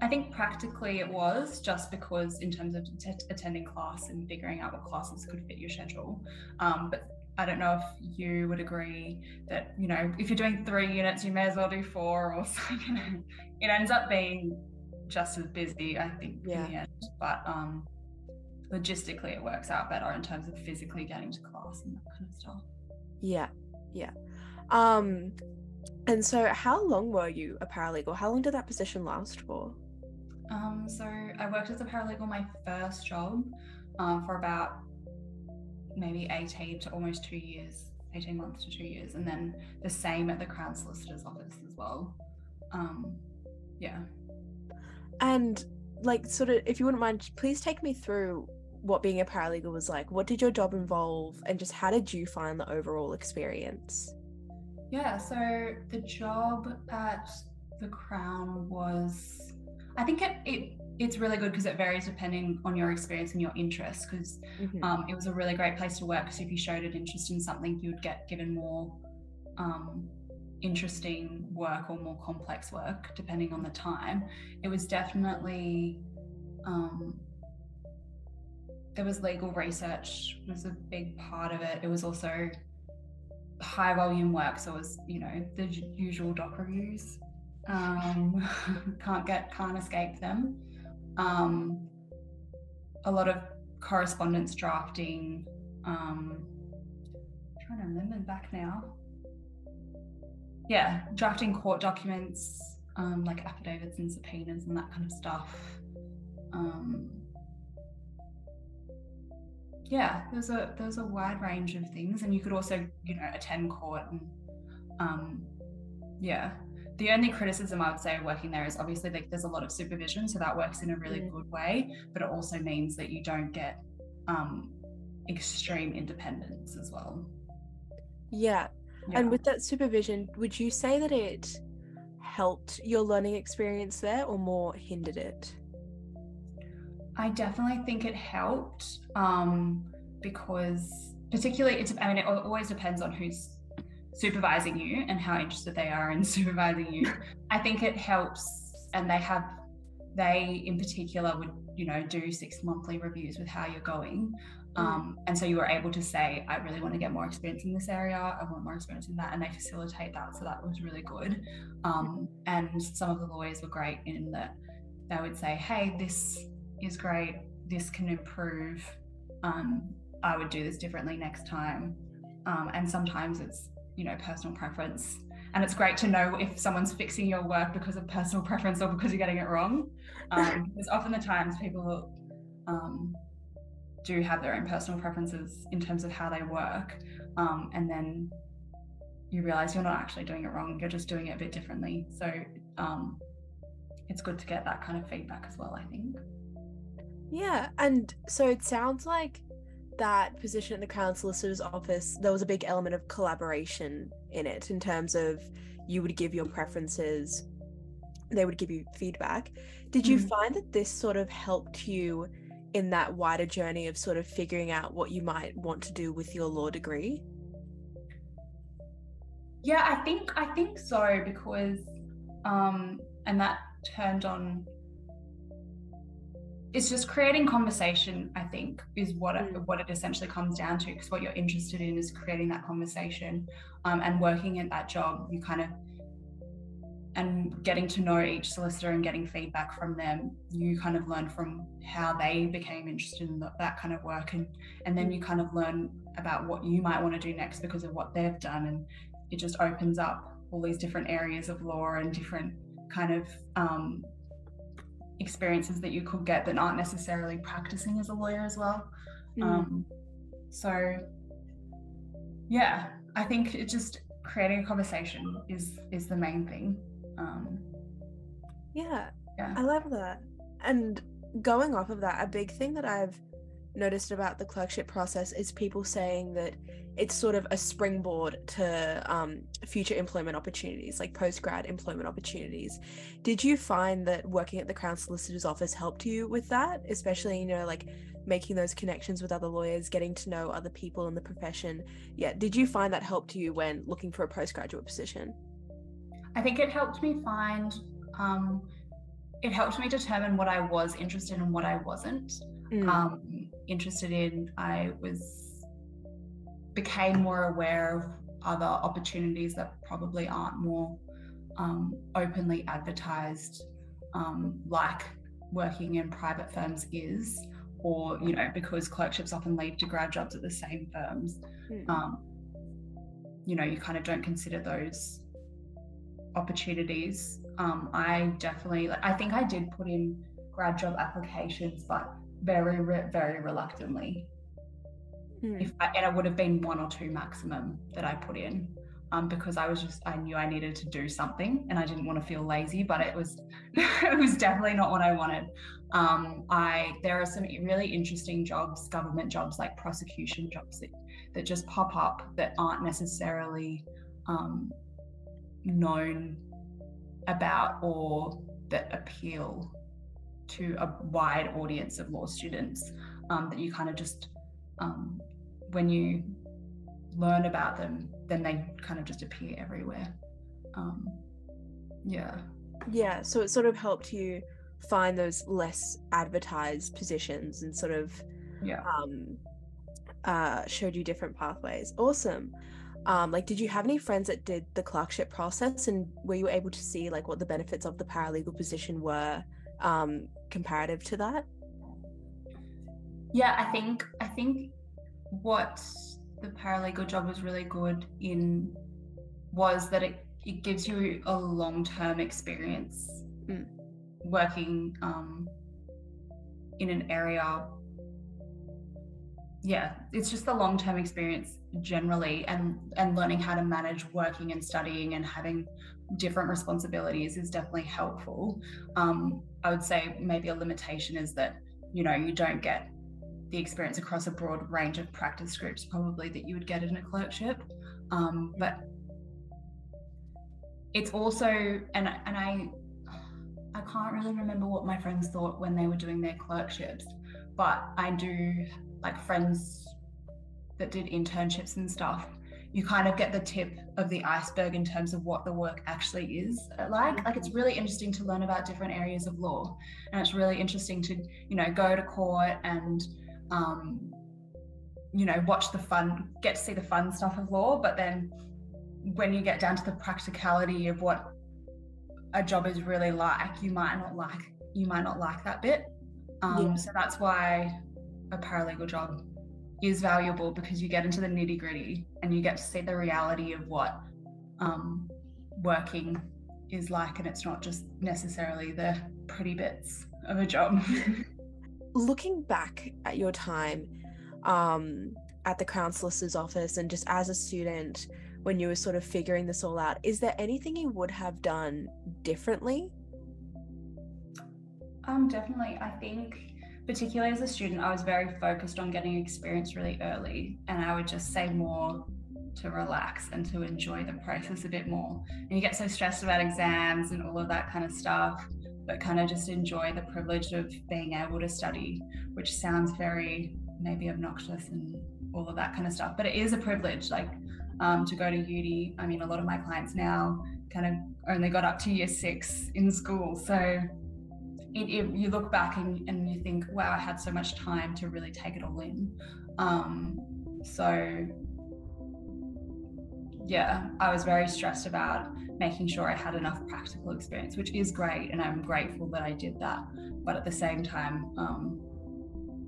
I think practically it was just because, in terms of t- attending class and figuring out what classes could fit your schedule. Um, but I don't know if you would agree that, you know, if you're doing three units, you may as well do four or so, you know, it ends up being just as busy, I think, yeah. in the end. But um, logistically it works out better in terms of physically getting to class and that kind of stuff. Yeah, yeah. Um, and so how long were you a paralegal? How long did that position last for? Um, so I worked as a paralegal my first job um, for about maybe 18 to almost two years, 18 months to two years, and then the same at the Crown Solicitor's office as well. Um, yeah. And like, sort of, if you wouldn't mind, please take me through what being a paralegal was like. What did your job involve, and just how did you find the overall experience? Yeah, so the job at the Crown was, I think it, it it's really good because it varies depending on your experience and your interests. Because Mhm. um, it was a really great place to work. Because if you showed an interest in something, you would get given more um, interesting work or more complex work, depending on the time. It was definitely um, there was legal research was a big part of it. It was also high volume work, so it was you know the usual doc reviews. Um, can't get can't escape them. Um, a lot of correspondence drafting. Um, trying to remember back now. Yeah, drafting court documents, um, like affidavits and subpoenas and that kind of stuff. Um, yeah, there's a there's a wide range of things, and you could also you know attend court and um, yeah. The only criticism I would say of working there is obviously like there's a lot of supervision, so that works in a really Mm. good way, but it also means that you don't get um, extreme independence as well. Yeah. Yeah. And with that supervision, would you say that it helped your learning experience there or more hindered it? I definitely think it helped um, because, particularly, it's, I mean, it always depends on who's supervising you and how interested they are in supervising you. I think it helps, and they have, they in particular would, you know, do six monthly reviews with how you're going. Um, and so you were able to say, I really want to get more experience in this area. I want more experience in that. And they facilitate that. So that was really good. Um, and some of the lawyers were great in that they would say, hey, this is great. This can improve. Um, I would do this differently next time. Um, and sometimes it's, you know, personal preference. And it's great to know if someone's fixing your work because of personal preference or because you're getting it wrong. Um, because often the times people um, do have their own personal preferences in terms of how they work. Um, and then you realize you're not actually doing it wrong, you're just doing it a bit differently. So um, it's good to get that kind of feedback as well, I think. Yeah, and so it sounds like that position at the Crown Solicitor's office, there was a big element of collaboration in it in terms of you would give your preferences, they would give you feedback. Did you Mm. find that this sort of helped you in that wider journey of sort of figuring out what you might want to do with your law degree? Yeah, I think I think so because um and that turned on it's just creating conversation i think is what it, Mm. what it essentially comes down to because what you're interested in is creating that conversation um, and working at that job you kind of and getting to know each solicitor and getting feedback from them you kind of learn from how they became interested in th- that kind of work and and then you kind of learn about what you might want to do next because of what they've done and it just opens up all these different areas of law and different kind of um, experiences that you could get that aren't necessarily practicing as a lawyer as well. Mm. Um, so, yeah, I think it just creating a conversation is is the main thing. Um, Yeah, yeah. I love that. And going off of that, a big thing that I've noticed about the clerkship process is people saying that it's sort of a springboard to um, future employment opportunities, like post grad employment opportunities. Did you find that working at the Crown Solicitor's office helped you with that, especially, you know, like making those connections with other lawyers, getting to know other people in the profession? Yeah, did you find that helped you when looking for a postgraduate position? I think it helped me find, um, it helped me determine what I was interested in and what I wasn't. Mm. um, interested in. I was became more aware of other opportunities that probably aren't more um, openly advertised, um, like working in private firms is, or you know, because clerkships often lead to grad jobs at the same firms. Mm. Um, you know, you kind of don't consider those opportunities. Um, I definitely, like, I think I did put in grad job applications, but very, re- very reluctantly. Mm. If I, and it would have been one or two maximum that I put in, um, because I was just I knew I needed to do something, and I didn't want to feel lazy. But it was, it was definitely not what I wanted. Um, I there are some really interesting jobs, government jobs like prosecution jobs that, that just pop up that aren't necessarily um, known about or that appeal to a wide audience of law students um, that you kind of just um, when you learn about them then they kind of just appear everywhere um, yeah Yeah, so it sort of helped you find those less advertised positions and sort of yeah um, uh, showed you different pathways. Awesome. Um, like, did you have any friends that did the clerkship process, and were you able to see like what the benefits of the paralegal position were um, comparative to that? yeah i think i think what the paralegal job was really good in was that it, it gives you a long-term experience Mm. working um, in an area yeah it's just the long-term experience generally and and learning how to manage working and studying and having different responsibilities is definitely helpful um, i would say maybe a limitation is that you know you don't get the experience across a broad range of practice groups probably that you would get in a clerkship. Um, but it's also and and i i can't really remember what my friends thought when they were doing their clerkships but i do like friends that did internships and stuff you kind of get the tip of the iceberg in terms of what the work actually is like. Like it's really interesting to learn about different areas of law and it's really interesting to you know go to court and um, you know watch the fun get to see the fun stuff of law but then when you get down to the practicality of what a job is really like you might not like you might not like that bit um, Yeah. so that's why a paralegal job is valuable because you get into the nitty gritty and you get to see the reality of what um, working is like and it's not just necessarily the pretty bits of a job Looking back at your time um, at the Crown Solicitor's office and just as a student when you were sort of figuring this all out, is there anything you would have done differently? Um, definitely. I think, particularly as a student, I was very focused on getting experience really early, and I would just say more to relax and to enjoy the process a bit more. And you get so stressed about exams and all of that kind of stuff, but kind of just enjoy the privilege of being able to study, which sounds very maybe obnoxious and all of that kind of stuff, but it is a privilege. Like um, to go to uni. I mean, a lot of my clients now kind of only got up to year six in school, so it, it, you look back and, and you think, wow, I had so much time to really take it all in. Um, so, yeah, I was very stressed about making sure I had enough practical experience, which is great. And I'm grateful that I did that. But at the same time, um,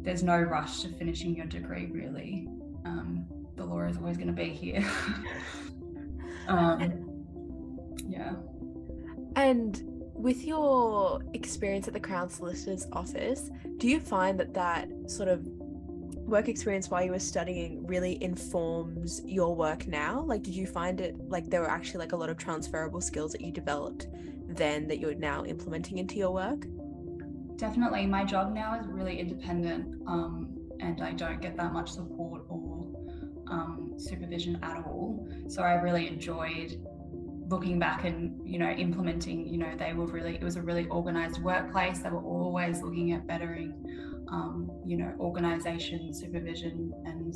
there's no rush to finishing your degree, really. Um, the law is always going to be here. um, yeah. And with your experience at the Crown Solicitor's office, do you find that that sort of work experience while you were studying really informs your work now? Like, did you find it like there were actually like a lot of transferable skills that you developed then that you're now implementing into your work? Definitely. My job now is really independent um, and I don't get that much support or um, supervision at all. So I really enjoyed looking back and you know implementing you know they were really it was a really organized workplace they were always looking at bettering um, you know organization supervision and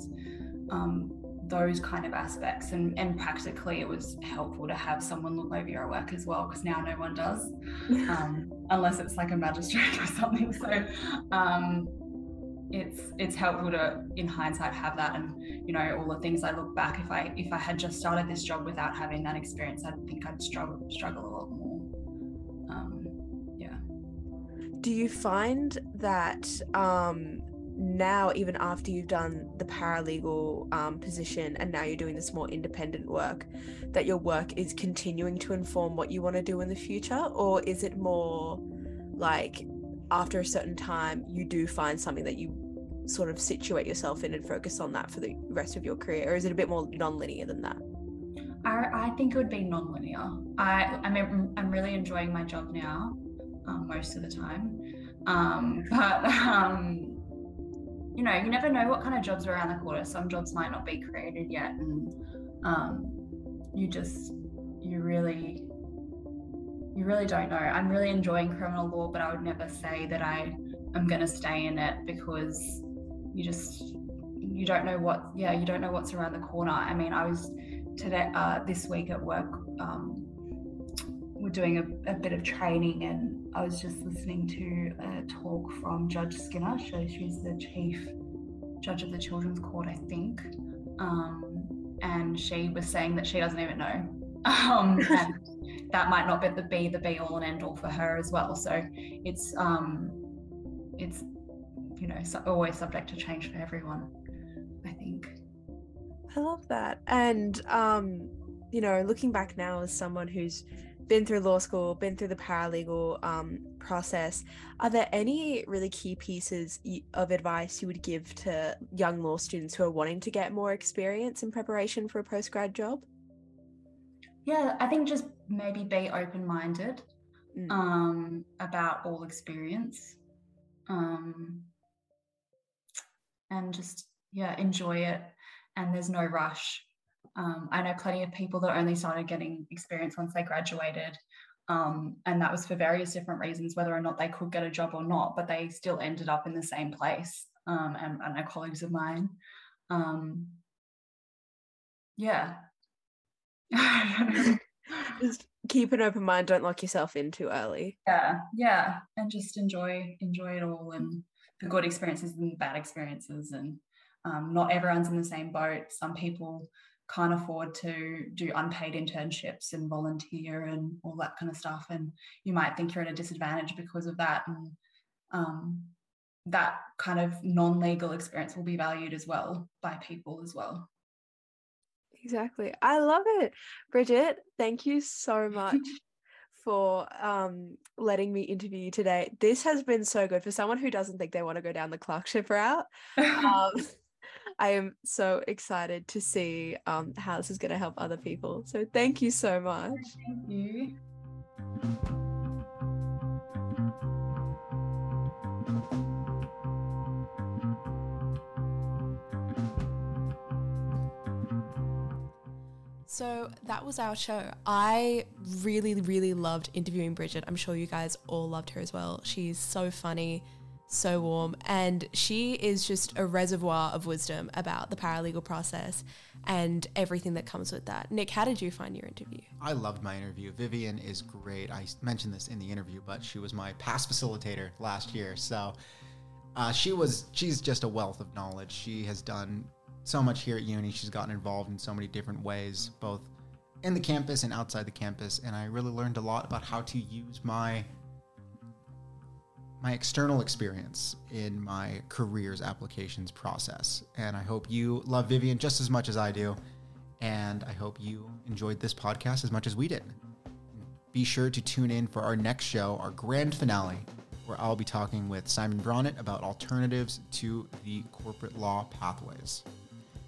um, those kind of aspects. And, and practically it was helpful to have someone look over your work as well because now no one does um, unless it's like a magistrate or something. So um, it's it's helpful to in hindsight have that. And you know all the things i look back if i if i had just started this job without having that experience i think i'd struggle struggle a lot more Do you find that um, now, even after you've done the paralegal um, position and now you're doing this more independent work, that your work is continuing to inform what you want to do in the future? Or is it more like after a certain time, you do find something that you sort of situate yourself in and focus on that for the rest of your career? Or is it a bit more non-linear than that? I, I think it would be non-linear. I, I mean, I'm really enjoying my job now, um, most of the time. Um, but um, you know, you never know what kind of jobs are around the corner. Some jobs might not be created yet, and um, you just, you really, you really don't know. I'm really enjoying criminal law, but I would never say that I am going to stay in it because you just, you don't know what, yeah, you don't know what's around the corner. I mean, I was today, uh, this week at work. Um, we're doing a, a, bit of training and I was just listening to a talk from Judge Skinner. So she's the chief judge of the Children's Court, I think. Um, and she was saying that she doesn't even know. Um, and that might not be the be the be all and end all for her as well. So it's um, it's you know always subject to change for everyone. I think. I love that, and um, you know, looking back now as someone who's been through law school, been through the paralegal um, process. Are there any really key pieces of advice you would give to young law students who are wanting to get more experience in preparation for a postgrad job? Yeah, I think just maybe be open minded mm. um, about all experience um, and just, yeah, enjoy it. And there's no rush um, I know plenty of people that only started getting experience once they graduated. Um, and that was for various different reasons, whether or not they could get a job or not, but they still ended up in the same place. Um, and, I know colleagues of mine. Um, yeah. just keep an open mind. Don't lock yourself in too early. Yeah, yeah, and just enjoy enjoy it all, and the good experiences and the bad experiences, and um, not everyone's in the same boat. Some people can't afford to do unpaid internships and volunteer and all that kind of stuff. And you might think you're at a disadvantage because of that. And um, that kind of non legal experience will be valued as well by people as well. Exactly. I love it. Bridget, thank you so much. for um, letting me interview you today. This has been so good for someone who doesn't think they want to go down the clerkship route. Um, I am so excited to see um, how this is going to help other people. So thank you so much. Thank you. So that was our show. I really, really loved interviewing Bridget. I'm sure you guys all loved her as well. She's so funny so warm. And she is just a reservoir of wisdom about the paralegal process and everything that comes with that. Nick, how did you find your interview? I loved my interview. Vivian is great. I mentioned this in the interview, but she was my PASS facilitator last year. So uh, she was, she's just a wealth of knowledge. She has done so much here at uni. She's gotten involved in so many different ways, both in the campus and outside the campus. And I really learned a lot about how to use my my external experience in my career's applications process. And I hope you love Vivian just as much as I do. And I hope you enjoyed this podcast as much as we did. Be sure to tune in for our next show, our grand finale, where I'll be talking with Simon Bronitt about alternatives to the corporate law pathways.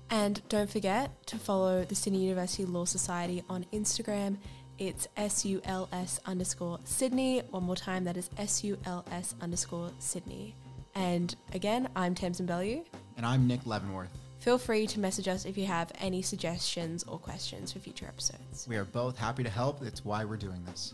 And don't forget to follow the Sydney University Law Society on Instagram it's SULS underscore Sydney. One more time, that is SULS underscore Sydney. And again, I'm Tamsin Bellew. And I'm Nick Leavenworth. Feel free to message us if you have any suggestions or questions for future episodes. We are both happy to help. It's why we're doing this.